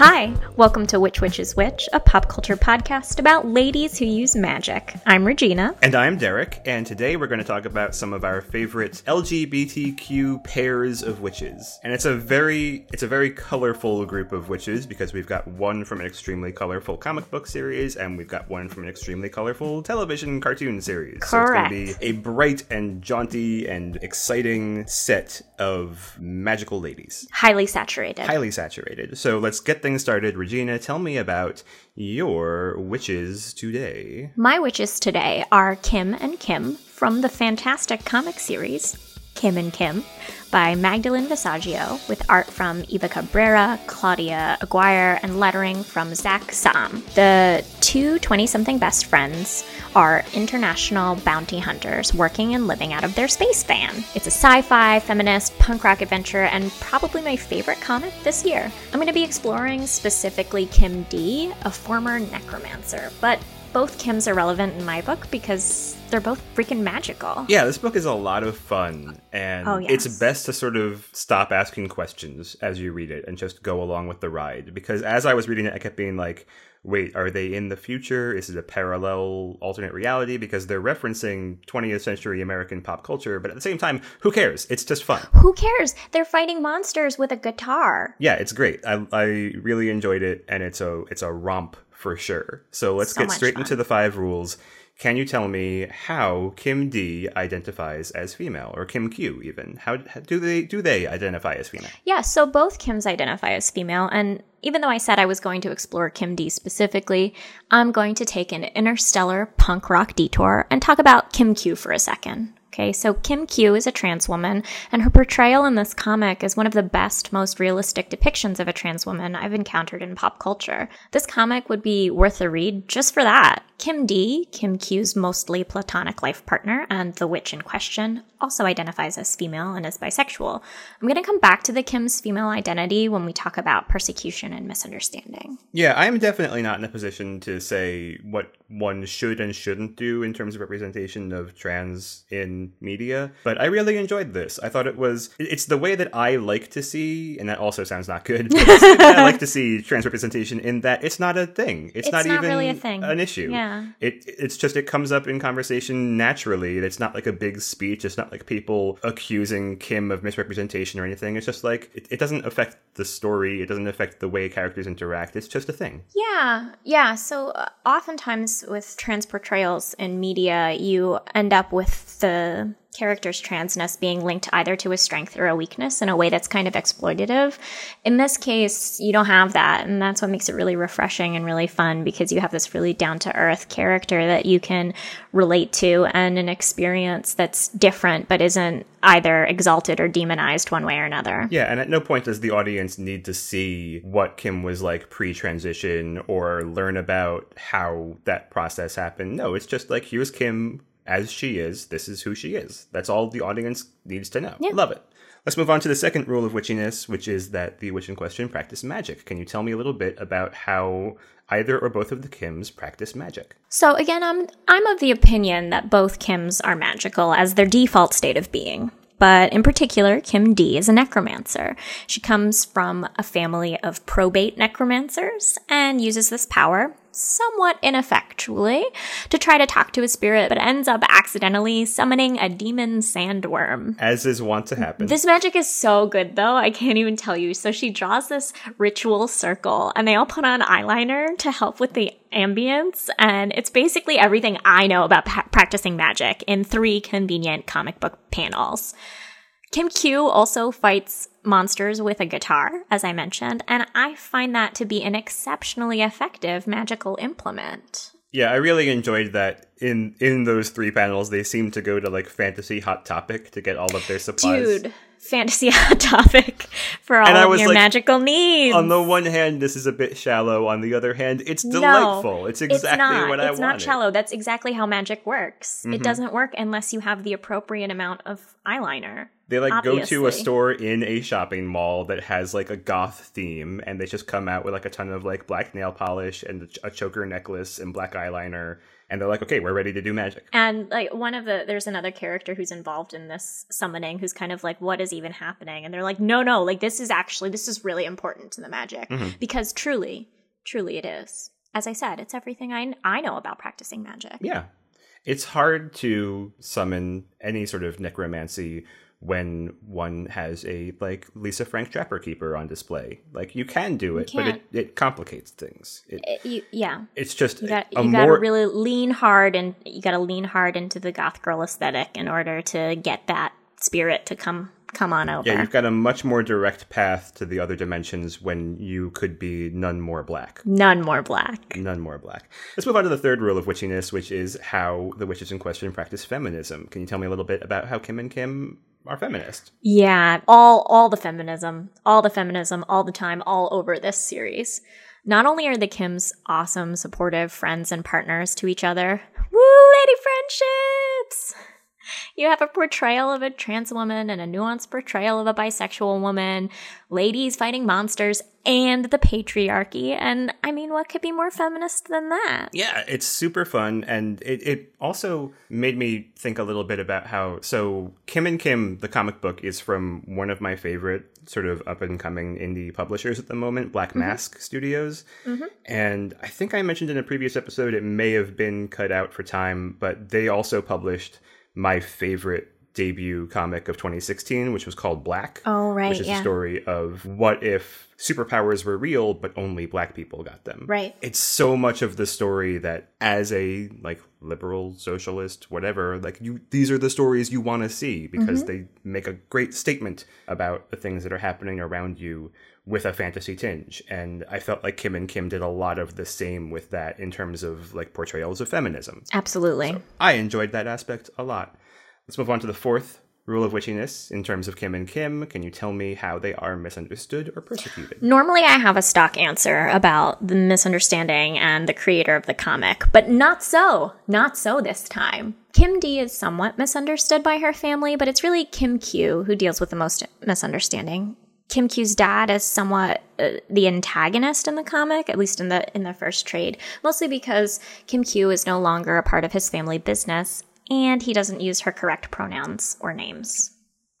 Hi, welcome to Which Witch is Which, a pop culture podcast about ladies who use magic. I'm Regina. And I'm Derek, and today we're going to talk about some of our favorite LGBTQ pairs of witches. And it's a very it's a very colorful group of witches because we've got one from an extremely colorful comic book series and we've got one from an extremely colorful television cartoon series. Correct. So it's going to be a bright and jaunty and exciting set of magical ladies. Highly saturated. Highly saturated. So let's get things started. Regina, tell me about your witches today. My witches today are Kim and Kim from the fantastic comic series Kim and Kim by Magdalene Visaggio with art from Eva Cabrera, Claudia Aguirre, and lettering from Zakk Saam. The two 20 something best friends are international bounty hunters working and living out of their space van. It's a sci fi, feminist, punk rock adventure, and probably my favorite comic this year. I'm going to be exploring specifically Kim D, a former necromancer, but both Kims are relevant in my book because they're both freaking magical. Yeah, this book is a lot of fun, and Oh, yes. it's best to sort of stop asking questions as you read it and just go along with the ride. Because as I was reading it, I kept being like, wait, are they in the future? Is it a parallel alternate reality? Because they're referencing 20th century American pop culture, but at the same time, who cares? It's just fun. Who cares? They're fighting monsters with a guitar. Yeah, it's great. I, I really enjoyed it, and it's a it's a romp for sure. So let's So get straight fun. into the five rules. Can you tell me how Kim D identifies as female, or Kim Q even? How, how do they do they identify as female? Yeah, so both Kims identify as female, and even though I said I was going to explore Kim D specifically, I'm going to take an interstellar punk rock detour and talk about Kim Q for a second. Okay, so Kim Q is a trans woman, and her portrayal in this comic is one of the best, most realistic depictions of a trans woman I've encountered in pop culture. This comic would be worth a read just for that. Kim D, Kim Q's mostly platonic life partner, and the witch in question, also identifies as female and is bisexual. I'm going to come back to the Kim's female identity when we talk about persecution and misunderstanding. Yeah, I am definitely not in a position to say what one should and shouldn't do in terms of representation of trans in media, but I really enjoyed this. I thought it was it's the way that I like to see, and that also sounds not good. But it's the way I like to see trans representation in that it's not a thing. It's, It's not, not even really a thing. an issue. Yeah. It it's just it comes up in conversation naturally. It's not like a big speech. It's not like people accusing Kim of misrepresentation or anything. It's just like it, it doesn't affect the story. It doesn't affect the way characters interact. It's just a thing. Yeah, yeah. So uh, oftentimes with trans portrayals in media, you end up with the character's transness being linked either to a strength or a weakness in a way that's kind of exploitative. In this case, you don't have that, and that's what makes it really refreshing and really fun because you have this really down to earth character that you can relate to and an experience that's different but isn't either exalted or demonized one way or another. Yeah, and at no point does the audience need to see what Kim was like pre transition or learn about how that process happened. No, it's just like here's Kim as she is. This is who she is. That's all the audience needs to know. Yeah. Love it. Let's move on to the second rule of witchiness, which is that the witch in question practice magic. Can you tell me a little bit about how either or both of the Kims practice magic? So again, I'm I'm of the opinion that both Kims are magical as their default state of being. But in particular, Kim D is a necromancer. She comes from a family of probate necromancers and uses this power, somewhat ineffectually, to try to talk to a spirit, but ends up accidentally summoning a demon sandworm. As is wont to happen. This magic is so good though, I can't even tell you. So she draws this ritual circle and they all put on eyeliner to help with the ambience. And it's basically everything I know about pa- practicing magic in three convenient comic book panels. Kim Q also fights monsters with a guitar, as I mentioned, and I find that to be an exceptionally effective magical implement. Yeah, I really enjoyed that. In in those three panels, they seem to go to like fantasy hot topic to get all of their supplies. Dude, fantasy hot topic for all And of your like, magical needs. On the one hand, this is a bit shallow. On the other hand, it's delightful. it's exactly not. what I It's wanted. Mm-hmm. not shallow. That's exactly how magic works. It doesn't work unless you have the appropriate amount of eyeliner. They like go to a store in a shopping mall that has like a goth theme, and they just come out with like a ton of like black nail polish and a choker necklace and black eyeliner, and they're like, okay, we're ready to do magic. And like one of the there's another character who's involved in this summoning who's kind of like, what is even happening? And they're like, no, no, like this is actually this is really important to the magic Mhm. because truly, truly it is. As I said, it's everything I I know about practicing magic. Yeah. It's hard to summon any sort of necromancy when one has a like Lisa Frank Trapper Keeper on display. Like you can do it, but it, it complicates things. It, It- you, yeah, it's just you got a you got to really lean hard and you got to lean hard into the goth girl aesthetic in order to get that spirit to come come on over. yeah, you've got a much more direct path to the other dimensions when you could be none more black. None more black. None more black. Let's move on to the third rule of witchiness, which is how the witches in question practice feminism. Can you tell me a little bit about how Kim and Kim are feminist? Yeah, all all the feminism, all the feminism, all the time, all over this series. Not only are the Kims awesome, supportive friends and partners to each other, woo, lady friendships. You have a portrayal of a trans woman and a nuanced portrayal of a bisexual woman, ladies fighting monsters, and the patriarchy. And I mean, what could be more feminist than that? Yeah, it's super fun, and it, it also made me think a little bit about how. So, Kim and Kim, the comic book, is from one of my favorite sort of up and coming indie publishers at the moment, Black mm-hmm. Mask Studios. Mm-hmm. And I think I mentioned in a previous episode, it may have been cut out for time, but they also published my favorite debut comic of 2016, which was called Black Oh, right, which is yeah. a story of what if superpowers were real but only black people got them Right. it's so much of the story that as a like liberal socialist whatever like you these are the stories you want to see because mm-hmm. they make a great statement about the things that are happening around you with a fantasy tinge and i felt like kim and kim did a lot of the same with that in terms of like portrayals of feminism Absolutely. I enjoyed that aspect a lot. Let's move on to the fourth rule of witchiness in terms of Kim and Kim. Can you tell me how they are misunderstood or persecuted? Normally, I have a stock answer about the misunderstanding and the creator of the comic, but not so. Not so this time. Kim D is somewhat misunderstood by her family, but it's really Kim Q who deals with the most misunderstanding. Kim Q's dad is somewhat uh, the antagonist in the comic, at least in the in the first trade, mostly because Kim Q is no longer a part of his family business and he doesn't use her correct pronouns or names.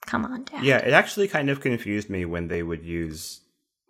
Come on, dad. Yeah, it actually kind of confused me when they would use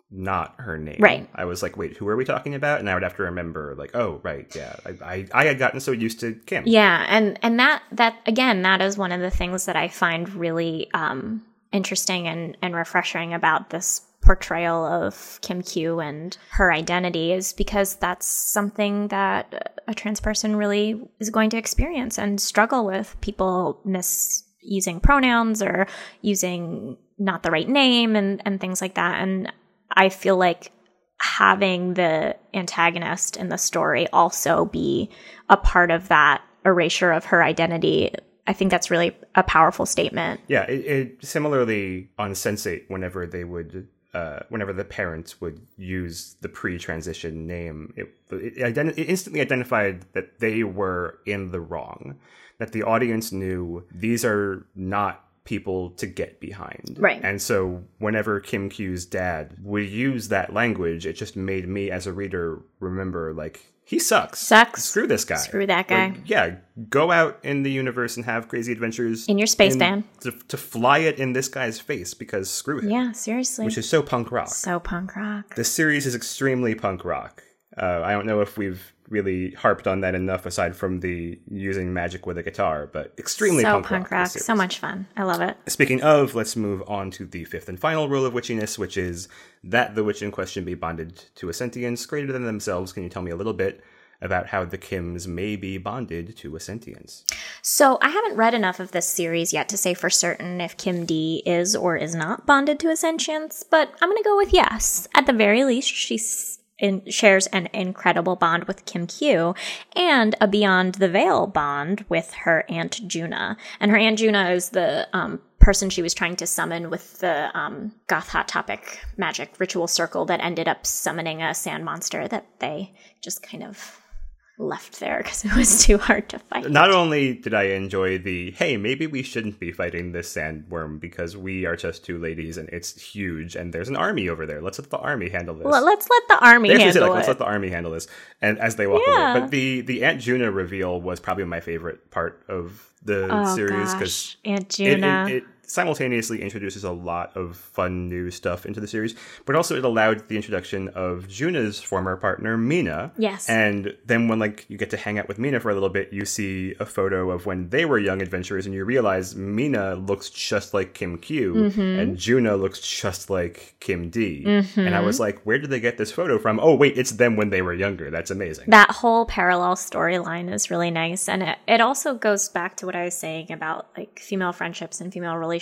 not her name. Right. I was like, wait, who are we talking about? And I would have to remember, like, oh, right, yeah. I, I, I had gotten so used to Kim. Yeah, and and that that again, that is one of the things that I find really um, interesting and and refreshing about this portrayal of Kim Q and her identity is because that's something that a trans person really is going to experience and struggle with. People misusing pronouns or using not the right name and and things like that. And I feel like having the antagonist in the story also be a part of that erasure of her identity i think that's really a powerful statement Yeah, it, it similarly on Sense8, whenever they would, uh, whenever the parents would use the pre-transition name, it it, identi- it instantly identified that they were in the wrong. That the audience knew these are not people to get behind. Right. And so whenever Kim Q's dad would use that language, it just made me as a reader remember like he sucks. Sucks. Screw this guy. Screw that guy. Yeah, go out in the universe and have crazy adventures In your space van. To, to fly it in this guy's face because screw him. yeah seriously Which is so punk rock. so punk rock This series is extremely punk rock. Uh, I don't know if we've really harped on that enough aside from the using magic with a guitar, but extremely so punk, punk rock. rock so much fun i love it Speaking of, let's move on to the fifth and final rule of witchiness, which is that the witch in question be bonded to a sentience greater than themselves. Can you tell me a little bit about how the Kims may be bonded to a sentience? So I haven't read enough of this series yet to say for certain if Kim D is or is not bonded to a sentience, but I'm going to go with yes. At the very least, she s- in, shares an incredible bond with Kim Q and a beyond the veil bond with her aunt Juna. And her aunt Juna is the um, person she was trying to summon with the um, goth hot topic magic ritual circle that ended up summoning a sand monster that they just kind of left there because it was too hard to fight. Not only did I enjoy the hey, maybe we shouldn't be fighting this sandworm because we are just two ladies and it's huge and there's an army over there. Let's let the army handle this. Well, let's let the army handle said, like, it. let's let the army handle this. And as they walk Yeah. away. But the the Aunt Juna reveal was probably my favorite part of the oh series because Aunt it, Juna. it, it simultaneously introduces a lot of fun new stuff into the series, but also it allowed the introduction of Juna's former partner Mina. Yes. And then when like you get to hang out with Mina for a little bit, you see a photo of when they were young adventurers, and you realize Mina looks just like Kim Q, Mm-hmm. and Juna looks just like Kim D. And I was like, where did they get this photo from? Oh wait, it's them when they were younger. That's amazing. that whole parallel storyline is really nice and it, it also goes back to what i was saying about like female friendships and female relationships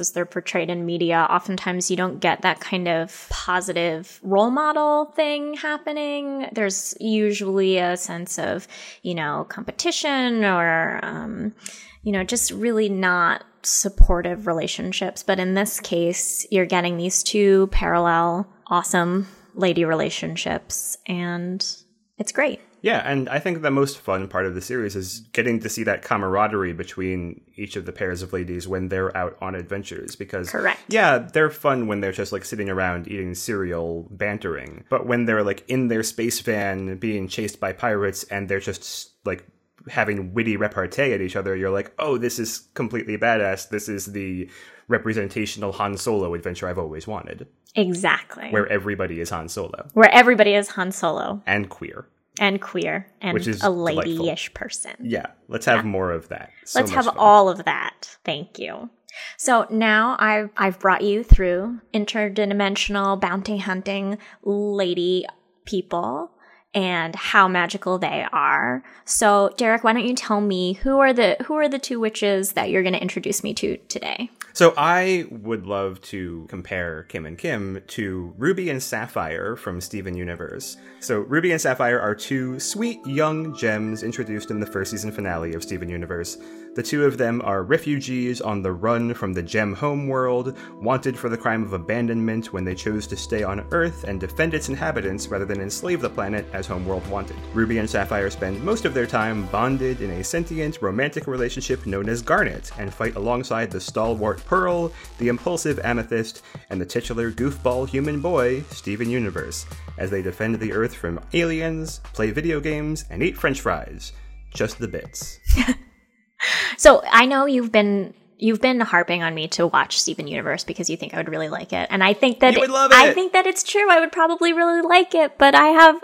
as they're portrayed in media oftentimes you don't get that kind of positive role model thing happening. There's usually a sense of you know competition or um, you know just really not supportive relationships. But in this case you're getting these two parallel awesome lady relationships and it's great Yeah, and I think the most fun part of the series is getting to see that camaraderie between each of the pairs of ladies when they're out on adventures. Because, Correct. yeah, they're fun when they're just like sitting around eating cereal, bantering. But when they're like in their space van being chased by pirates and they're just like having witty repartee at each other, you're like, oh, this is completely badass. This is the representational Han Solo adventure I've always wanted, Exactly. Where, where everybody is Han Solo Where everybody is Han Solo and queer. And queer and Which is a lady-ish person. Yeah, let's have more of that. So Let's have fun. all of that. Thank you. So now I've I've brought you through interdimensional bounty hunting lady people and how magical they are. So Derek, why don't you tell me who are the who are the two witches that you're going to introduce me to today? So I would love to compare Kim and Kim to Ruby and Sapphire from Steven Universe. So Ruby and Sapphire are two sweet young gems introduced in the first season finale of Steven Universe. The two of them are refugees on the run from the gem homeworld, wanted for the crime of abandonment when they chose to stay on Earth and defend its inhabitants rather than enslave the planet as Homeworld wanted. Ruby and Sapphire spend most of their time bonded in a sentient, romantic relationship known as Garnet, and fight alongside the stalwart Pearl, the impulsive Amethyst, and the titular goofball human boy, Steven Universe, as they defend the Earth from aliens, play video games, and eat french fries. Just the bits. So I know you've been you've been harping on me to watch Steven Universe because you think I would really like it, and I think that love I think that it's true. I would probably really like it, but I have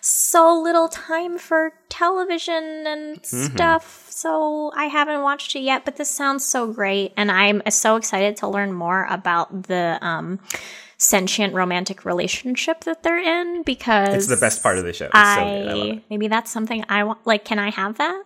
so little time for television and Mm-hmm. stuff, so I haven't watched it yet. But this sounds so great, and I'm so excited to learn more about the. Um, sentient romantic relationship that they're in because It's the best part of the show. It's so I, good. I it. maybe that's something I want. Like, can I have that?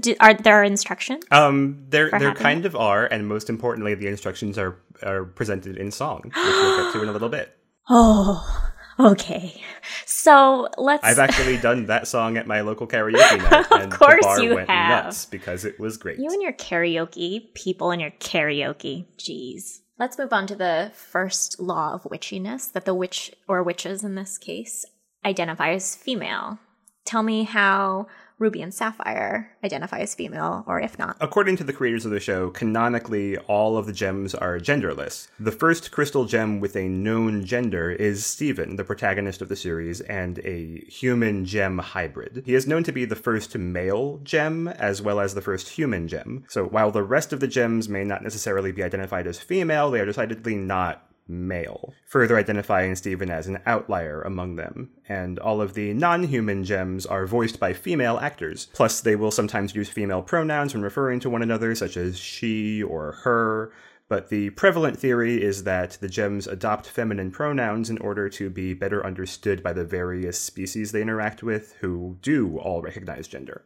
D- are there instructions? Um, there, there kind of are, and most importantly, the instructions are are presented in song, which we'll get to in a little bit. Oh, okay. So let's. I've actually done that song at my local karaoke night, and course the bar you went have. nuts because it was great. you and your karaoke, people and your karaoke. Jeez. Let's move on to the first law of witchiness that the witch, or witches in this case, identify as female. Tell me how Ruby and Sapphire identify as female, or if not. According to the creators of the show, canonically, all of the gems are genderless. The first crystal gem with a known gender is Steven, the protagonist of the series, and a human gem hybrid. He is known to be the first male gem, as well as the first human gem. So while the rest of the gems may not necessarily be identified as female, they are decidedly not male, further identifying Steven as an outlier among them. And all of the non human gems are voiced by female actors. Plus, they will sometimes use female pronouns when referring to one another, such as she or her. But the prevalent theory is that the gems adopt feminine pronouns in order to be better understood by the various species they interact with, who do all recognize gender.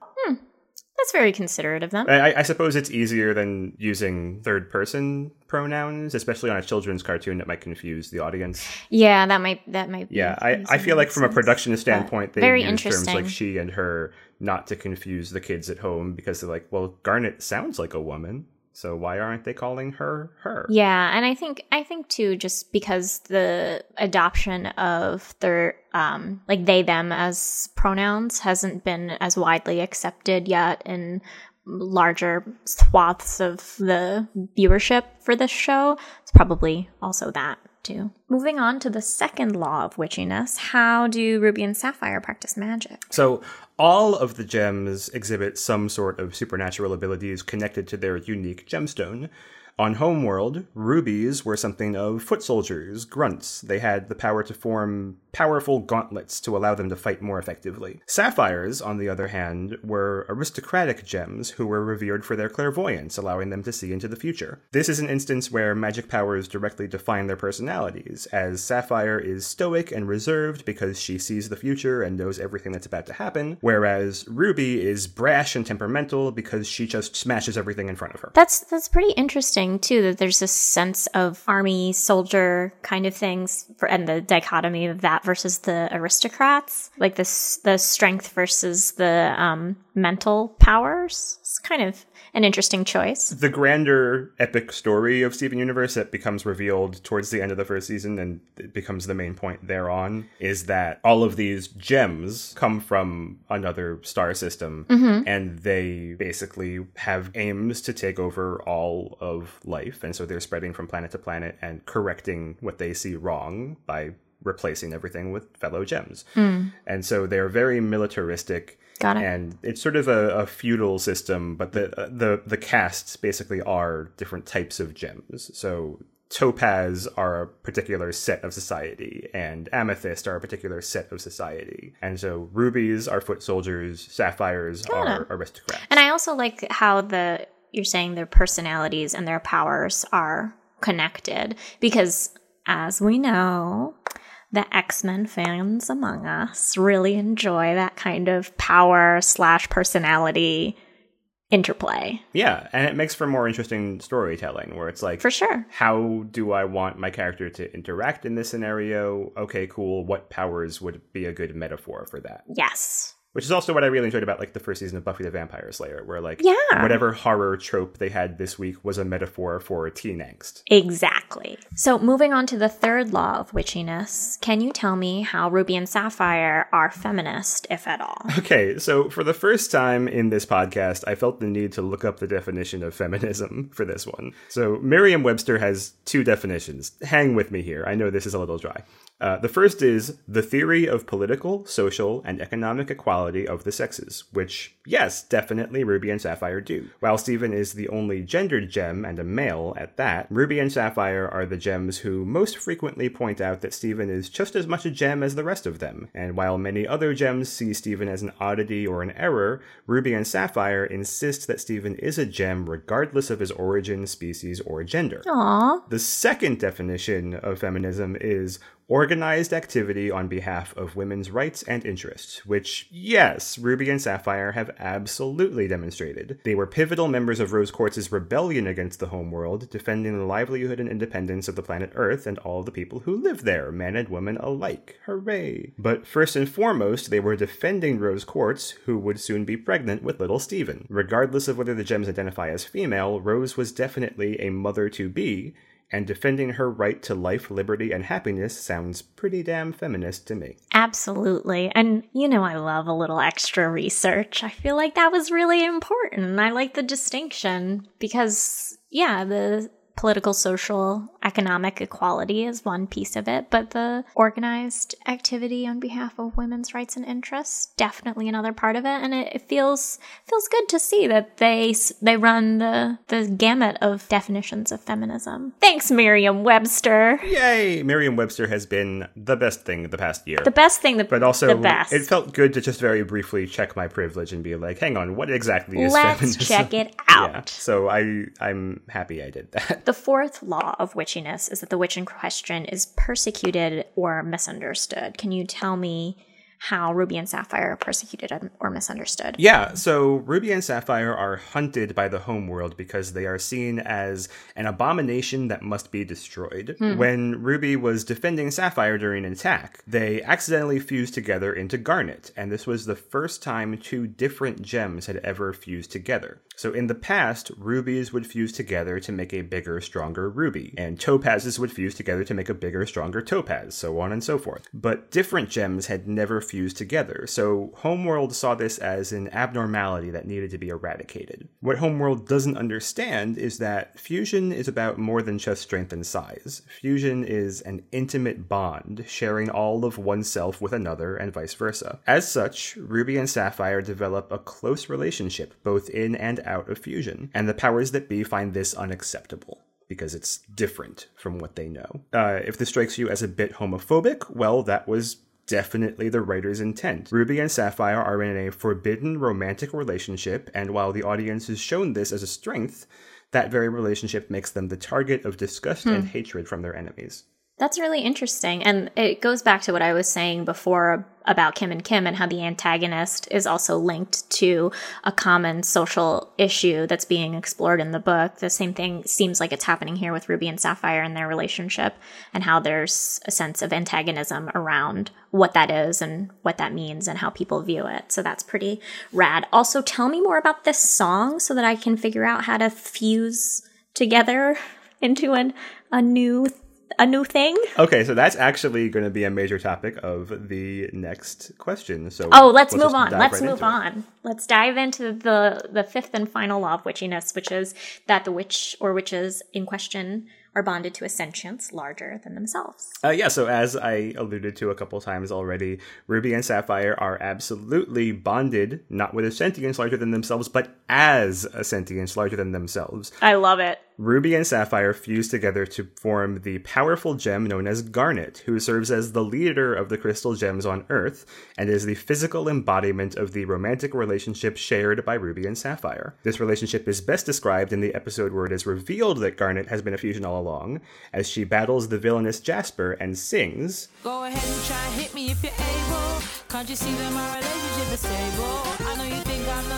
That's very considerate of them. I, I suppose it's easier than using third person pronouns, especially on a children's cartoon that might confuse the audience. Yeah, that might that might. Be Yeah, I, I feel like from a production standpoint, they very use terms like she and her not to confuse the kids at home because they're like, well, Garnet sounds like a woman. So why aren't they calling her her? Yeah, and I think I think too, just because the adoption of their um like they them as pronouns hasn't been as widely accepted yet in larger swaths of the viewership for this show. It's probably also that too. Moving on to the second law of witchiness, how do Ruby and Sapphire practice magic? So all of the gems exhibit some sort of supernatural abilities connected to their unique gemstone. On Homeworld, rubies were something of foot soldiers, grunts. They had the power to form powerful gauntlets to allow them to fight more effectively. Sapphires, on the other hand, were aristocratic gems who were revered for their clairvoyance, allowing them to see into the future. This is an instance where magic powers directly define their personalities, as Sapphire is stoic and reserved because she sees the future and knows everything that's about to happen, whereas Ruby is brash and temperamental because she just smashes everything in front of her. That's that's pretty interesting too that there's this sense of army soldier kind of things for and the dichotomy of that versus the aristocrats like this the strength versus the um, mental powers. It's kind of an interesting choice. The grander epic story of steven universe that becomes revealed towards the end of the first season and it becomes the main point thereon is that all of these gems come from another star system and they basically have aims to take over all of life. And so they're spreading from planet to planet and correcting what they see wrong by replacing everything with fellow gems hmm. and so they're very militaristic Got it. and it's sort of a, a feudal system, but the uh, the the castes basically are different types of gems. So topaz are a particular set of society, and amethyst are a particular set of society. And so rubies are foot soldiers, sapphires are aristocrats. and i also like how the you're saying their personalities and their powers are connected because as we know the X-Men fans among us really enjoy that kind of power slash personality interplay. yeah, and it makes for more interesting storytelling where it's like For sure. how do I want my character to interact in this scenario? Okay, cool. What powers would be a good metaphor for that? Yes. Which is also what I really enjoyed about like the first season of Buffy the Vampire Slayer, where like Yeah. whatever horror trope they had this week was a metaphor for teen angst. Exactly. So, moving on to the third law of witchiness, can you tell me how Ruby and Sapphire are feminist, if at all? Okay, so for the first time in this podcast, I felt the need to look up the definition of feminism for this one. So Merriam Webster has two definitions. Hang with me here. I know this is a little dry. Uh, the first is the theory of political, social, and economic equality of the sexes, which, yes, definitely Ruby and Sapphire do. While Steven is the only gendered gem and a male at that, Ruby and Sapphire are the gems who most frequently point out that Steven is just as much a gem as the rest of them. And while many other gems see Steven as an oddity or an error, Ruby and Sapphire insist that Steven is a gem regardless of his origin, species, or gender. Aw. The second definition of feminism is organized activity on behalf of women's rights and interests, which, yes, Ruby and Sapphire have absolutely demonstrated. They were pivotal members of Rose Quartz's rebellion against the homeworld, defending the livelihood and independence of the planet Earth and all the people who live there, men and women alike. Hooray! But first and foremost, they were defending Rose Quartz, who would soon be pregnant with little Steven. Regardless of whether the gems identify as female, Rose was definitely a mother to be, and defending her right to life, liberty, and happiness sounds pretty damn feminist to me. Absolutely. And you know, I love a little extra research. I feel like that was really important. I like the distinction because, yeah, the political, social, economic equality is one piece of it, but the organized activity on behalf of women's rights and interests definitely another part of it. And it, it feels feels good to see that they they run the the gamut of definitions of feminism. Thanks, Merriam-Webster. Yay! Merriam Webster has been the best thing the past year. The best thing, the, but also, the best. it felt good to just very briefly check my privilege and be like, hang on, what exactly is Let's feminism? check it Yeah. out. So I, I'm happy I did that. The fourth law of witchiness is that the witch in question is persecuted or misunderstood. Can you tell me how Ruby and Sapphire are persecuted or misunderstood. Yeah, so Ruby and Sapphire are hunted by the homeworld because they are seen as an abomination that must be destroyed. Hmm. When Ruby was defending Sapphire during an attack, they accidentally fused together into Garnet, and this was the first time two different gems had ever fused together. So in the past, rubies would fuse together to make a bigger, stronger ruby, and topazes would fuse together to make a bigger, stronger topaz, so on and so forth. But different gems had never fused together, so Homeworld saw this as an abnormality that needed to be eradicated. What Homeworld doesn't understand is that fusion is about more than just strength and size. Fusion is an intimate bond, sharing all of oneself with another and vice versa. As such, Ruby and Sapphire develop a close relationship, both in and out of fusion, and the powers that be find this unacceptable because it's different from what they know. Uh, if this strikes you as a bit homophobic, well, that was definitely the writer's intent. Ruby and Sapphire are in a forbidden romantic relationship, and while the audience has shown this as a strength, that very relationship makes them the target of disgust hmm. and hatred from their enemies. That's really interesting. And it goes back to what I was saying before about Kim and Kim and how the antagonist is also linked to a common social issue that's being explored in the book. The same thing seems like it's happening here with Ruby and Sapphire and their relationship and how there's a sense of antagonism around what that is and what that means and how people view it. So that's pretty rad. Also, tell me more about this song so that I can figure out how to fuse together into an, a new a new thing. Okay, so that's actually going to be a major topic of the next question. So oh, let's, let's move on. Let's right move on. It. Let's dive into the the fifth and final law of witchiness, which is that the witch or witches in question are bonded to a sentience larger than themselves. Uh, yeah, so as I alluded to a couple times already, Ruby and Sapphire are absolutely bonded, not with a sentience larger than themselves, but as a sentience larger than themselves. I love it. Ruby and Sapphire fuse together to form the powerful gem known as Garnet, who serves as the leader of the crystal gems on Earth and is the physical embodiment of the romantic relationship shared by Ruby and Sapphire. This relationship is best described in the episode where it is revealed that Garnet has been a fusion all along, as she battles the villainous Jasper and sings Go ahead and try hit me if you're able. Can't you see that my relationship is stable?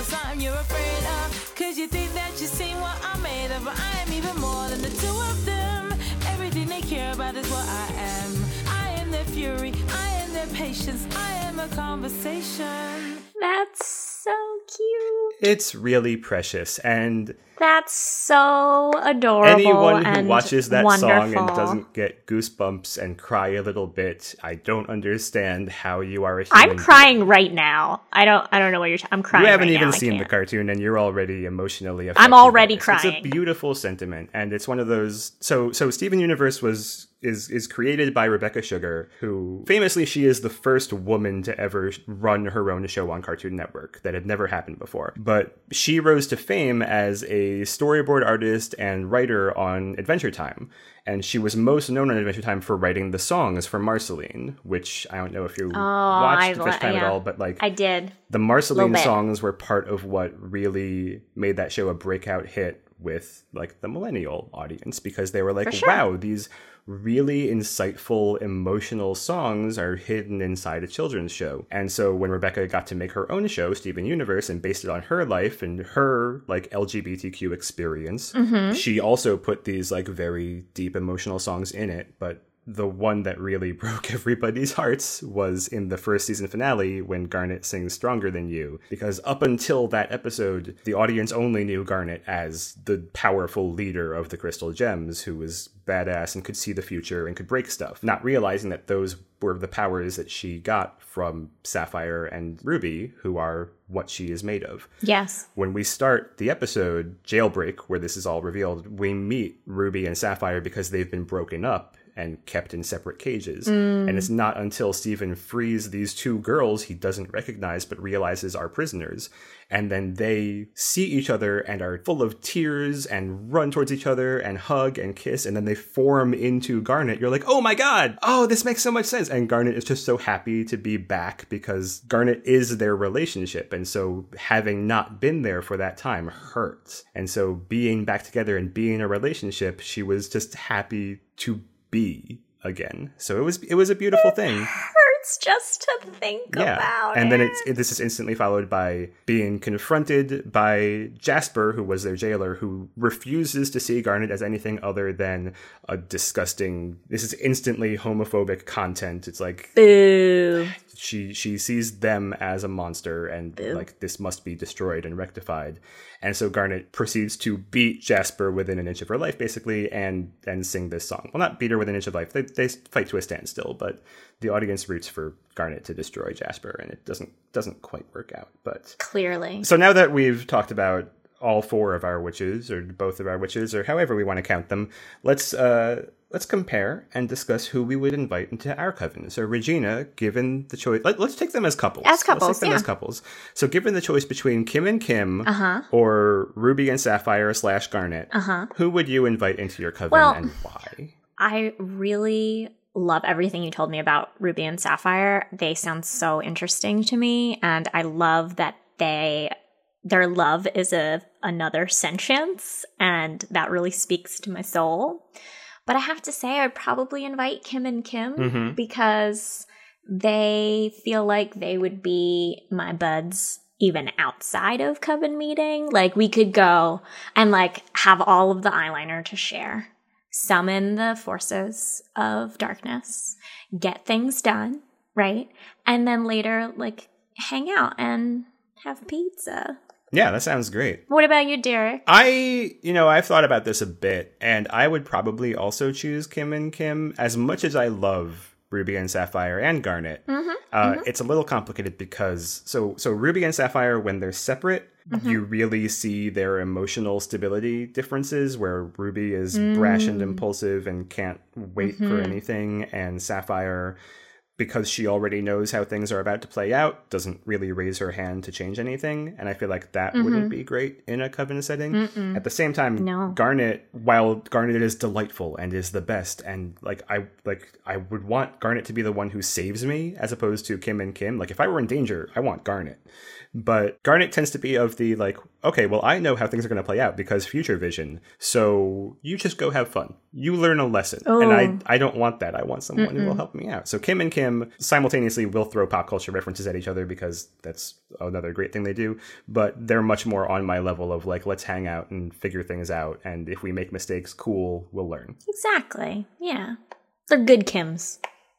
I know you think I'm not something you're afraid of, cause you think that you seen what I'm made of, but I am even more than the two of them. Everything they care about is what I am. I am their fury, I am their patience, I am a conversation. That's so cute. It's really precious and that's so adorable. Anyone who watches that wonderful. song and doesn't get goosebumps and cry a little bit, I don't understand how you are I'm crying being. right now. I don't I don't know what you're t- I'm crying. You haven't right even now. seen the cartoon and you're already emotionally affected. I'm already crying. It's a beautiful sentiment and it's one of those so so Steven Universe was is is created by Rebecca Sugar, who famously she is the first woman to ever run her own show on Cartoon Network. That had never happened before. But she rose to fame as a storyboard artist and writer on Adventure Time. And she was most known on Adventure Time for writing the songs for Marceline, which I don't know if you oh, watched Adventure Time yeah. at all, but like I did. The Marceline songs were part of what really made that show a breakout hit with like the millennial audience because they were like, sure. wow, these really insightful, emotional songs are hidden inside a children's show. And so when Rebecca got to make her own show, Steven Universe, and based it on her life and her like LGBTQ experience, mm-hmm. she also put these like very deep emotional songs in it, but the one that really broke everybody's hearts was in the first season finale when Garnet sings Stronger Than You. Because up until that episode, the audience only knew Garnet as the powerful leader of the Crystal Gems who was badass and could see the future and could break stuff, not realizing that those were the powers that she got from Sapphire and Ruby, who are what she is made of. Yes. When we start the episode, Jailbreak, where this is all revealed, we meet Ruby and Sapphire because they've been broken up and kept in separate cages. Mm. And it's not until Steven frees these two girls he doesn't recognize but realizes are prisoners. And then they see each other and are full of tears and run towards each other and hug and kiss. And then they form into Garnet. You're like, oh my God. Oh, this makes so much sense. And Garnet is just so happy to be back because Garnet is their relationship. And so having not been there for that time hurts. And so being back together and being a relationship, she was just happy to be again. So it was it was a beautiful thing. hurts just to think about and it. then it's it, this is instantly followed by being confronted by Jasper, who was their jailer, who refuses to see Garnet as anything other than a disgusting. This is instantly homophobic content. It's like Boo. She she sees them as a monster and like this must be destroyed and rectified. And so garnet proceeds to beat jasper within an inch of her life basically and and sing this song. Well not beat her within an inch of life. They, they fight to a standstill but the audience roots for garnet to destroy jasper and it doesn't doesn't quite work out but Clearly. so now that we've talked about all four of our witches, or both of our witches, or however we want to count them, let's uh, let's compare and discuss who we would invite into our coven. So Regina, given the choice, let, us take them as couples. As Let's couples, take them yeah. as couples. So given the choice between Kim and Kim, Uh-huh. or Ruby and Sapphire slash Garnet, Uh-huh. who would you invite into your coven Well- and why? I really love everything you told me about Ruby and Sapphire. They sound so interesting to me and I love that they their love is a another sentience and that really speaks to my soul. But I have to say I'd probably invite Kim and Kim Mhm. because they feel like they would be my buds even outside of coven meeting. Like we could go and like have all of the eyeliner to share, summon the forces of darkness, get things done, right? And then later like hang out and have pizza. Yeah, that sounds great. What about you, Derek? I, you know, I've thought about this a bit, and I would probably also choose Kim and Kim. As much as I love Ruby and Sapphire and Garnet, mm-hmm, uh, mm-hmm. it's a little complicated because so so Ruby and Sapphire, when they're separate, mm-hmm. you really see their emotional stability differences. Where Ruby is mm. brash and impulsive and can't wait for anything, and Sapphire. Because she already knows how things are about to play out, doesn't really raise her hand to change anything, and I feel like that wouldn't mm-hmm. be great in a coven setting. At the same time, No. Garnet, while Garnet is delightful and is the best, and like I like I would want Garnet to be the one who saves me as opposed to Kim and Kim. Like if I were in danger, I want Garnet. But Garnet tends to be of the like, okay, well I know how things are going to play out because future vision. So you just go have fun. You learn a lesson, and I oh. I don't want that. I want someone who will help me out. So Kim and Kim simultaneously will throw pop culture references at each other because that's another great thing they do. But they're much more on my level of like, let's hang out and figure things out. And if we make mistakes, cool, we'll learn. Exactly. Yeah. They're good Kims.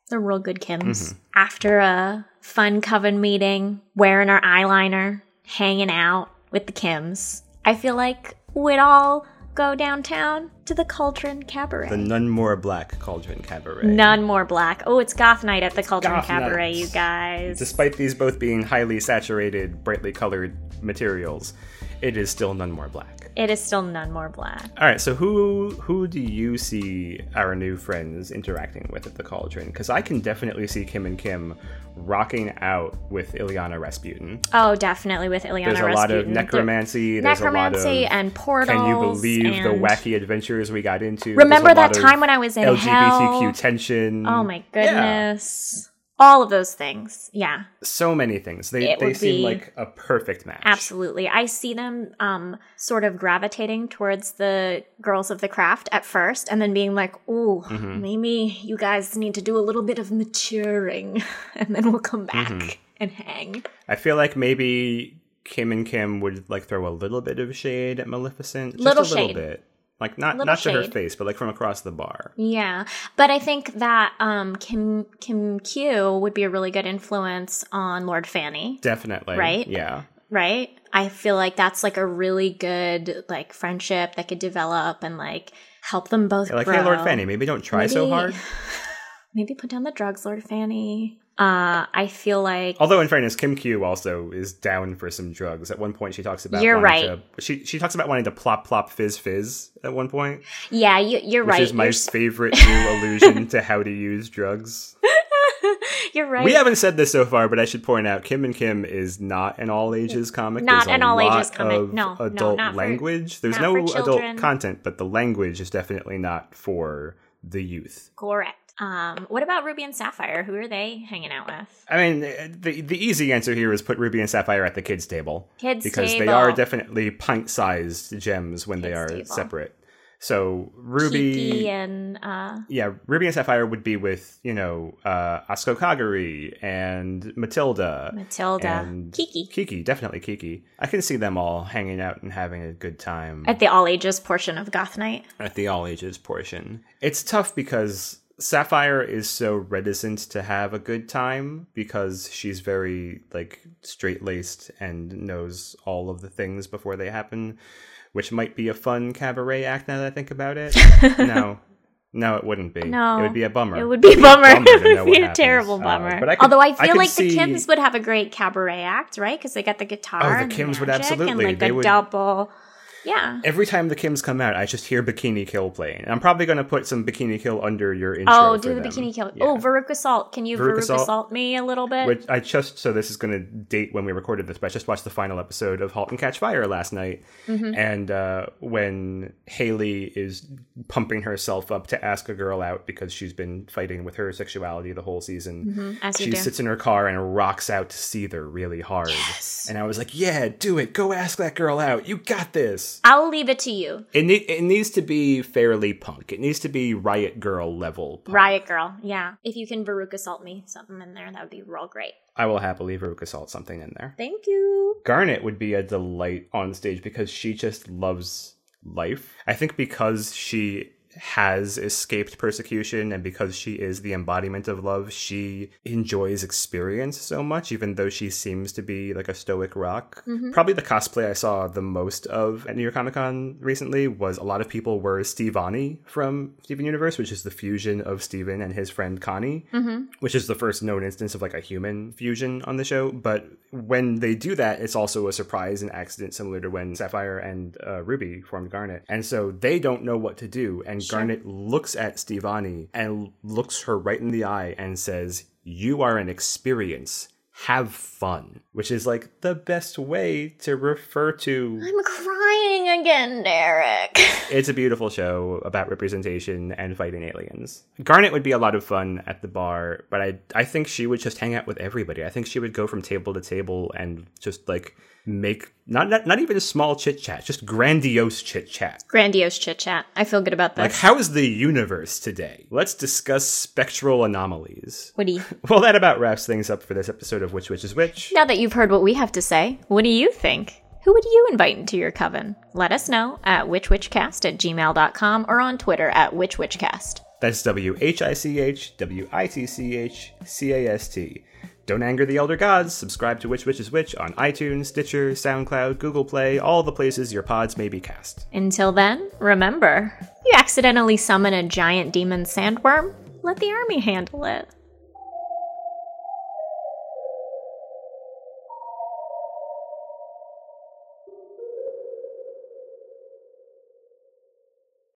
They're real good Kims. Mm-hmm. After a fun coven meeting, wearing our eyeliner, hanging out with the Kims, I feel like we'd all go downtown to the Cauldron Cabaret. The None More Black Cauldron Cabaret. None more black. Oh, it's goth night at the Cauldron Goth Cabaret, night. you guys. Despite these both being highly saturated, brightly colored materials, it is still none more black. it is still none more black. All right, so who who do you see our new friends interacting with at the Cauldron? Because I can definitely see Kim and Kim rocking out with Illyana Rasputin. Oh, definitely with Illyana There's a lot of Rasputin. necromancy. There's necromancy a lot of and portals. Can you believe the wacky adventures we got into? Remember There's a lot that time when I was in LGBTQ hell? tension. Oh my Yeah. All of those things. Yeah, so many things. They It they seem like a perfect match. absolutely. I see them um sort of gravitating towards the girls of the craft at first and then being like, "Ooh, Mm-hmm. maybe you guys need to do a little bit of maturing and then we'll come back Mm-hmm. and hang." I feel like maybe Kim and Kim would like throw a little bit of shade at Maleficent. Just Little a little shade. bit. Like not Little not to her face, but like from across the bar. Yeah, but I think that um Kim Kim Q would be a really good influence on Lord Fanny. Definitely. Right? Yeah. right? I feel like that's like a really good like friendship that could develop and like help them both Like, grow. hey, Lord Fanny, maybe don't try so hard. Maybe put down the drugs, Lord Fanny. Uh, I feel like Although, in fairness, Kim Q also is down for some drugs. At one point, she talks about You're right. To, she she talks about wanting to plop plop fizz fizz at one point, yeah, you, you're which right. is my You're, favorite new allusion to how to use drugs. you're right. We haven't said this so far, but I should point out Kim and Kim is not an all ages comic. Not There's an all ages comic. No, no, adult not for- language. There's not no adult content, but the language is definitely not for the youth. Correct. Um, what about Ruby and Sapphire? Who are they hanging out with? I mean, the the easy answer here is put Ruby and Sapphire at the kids' table Kids because they are definitely pint-sized gems when they are table. separate. So Ruby Kiki and uh, yeah, Ruby and Sapphire would be with, you know, uh Atsuko Kagari and Matilda. Matilda, and Kiki. Kiki, definitely Kiki. I can see them all hanging out and having a good time at the all ages portion of Goth Night. at the all ages portion. It's tough because Sapphire is so reticent to have a good time because she's very like straight laced and knows all of the things before they happen, which might be a fun cabaret act now that I think about it. no. No, it wouldn't be. No, it would be a bummer. It would be a bummer. to know it would be a happens. terrible Uh, bummer. but I could- Although I feel could like see- the Kims would have a great cabaret act, right? Because they got the guitar. Oh, the and Kims would magic absolutely. And like They a would- double. Yeah. Every time the Kims come out, I just hear Bikini Kill playing. I'm probably going to put some Bikini Kill under your intro. Oh, do the them. bikini kill. Yeah. Oh, Veruca Salt. Can you Veruca Veruca, Salt. Me a little bit? Which I just so this is going to date when we recorded this, but I just watched the final episode of *Halt and Catch Fire* last night, Mm-hmm. and uh, when Haley is pumping herself up to ask a girl out because she's been fighting with her sexuality the whole season, As you she sits in her car and rocks out to Seether really hard, Yes. and I was like, "Yeah, do it! Go ask that girl out! You got this!" I'll leave it to you. It ne- it needs to be fairly punk. It needs to be Riot Grrrl level. Punk. Riot Grrrl. Yeah. If you can Veruca Salt me something in there, that would be real great. I will happily Veruca Salt something in there. Thank you. Garnet would be a delight on stage because she just loves life. I think because she has escaped persecution and because she is the embodiment of love, she enjoys experience so much, even though she seems to be like a stoic rock. Probably the cosplay I saw the most of at New York Comic Con recently was a lot of people were Stevonnie from Steven Universe, which is the fusion of Steven and his friend Connie which is the first known instance of like a human fusion on the show. But when they do that, it's also a surprise and accident, similar to when Sapphire and uh, Ruby formed Garnet. And so they don't know what to do. And Garnet looks at Stevonnie and looks her right in the eye and says, You are an experience. Have fun, which is like the best way to refer to I'm crying again, Derek. it's a beautiful show about representation and fighting aliens. Garnet would be a lot of fun at the bar, but I I think she would just hang out with everybody. I think she would go from table to table and just like make not not, not even a small chit chat, just grandiose chit chat. Grandiose chit chat. I feel good about that. Like how is the universe today? Let's discuss spectral anomalies. What do you? Well, that about wraps things up for this episode of Which Witch is Which. now that you've heard what we have to say, what do you think? Who would you invite into your coven? Let us know at whichwitchcast at gmail.com or on Twitter at whichwitchcast. That's W H I C H W I T C H C A S T. Don't anger the elder gods. Subscribe to Which Witch is Which on iTunes, Stitcher, SoundCloud, Google Play, all the places your pods may be cast. Until then, remember, you accidentally summon a giant demon sandworm? Let the army handle it.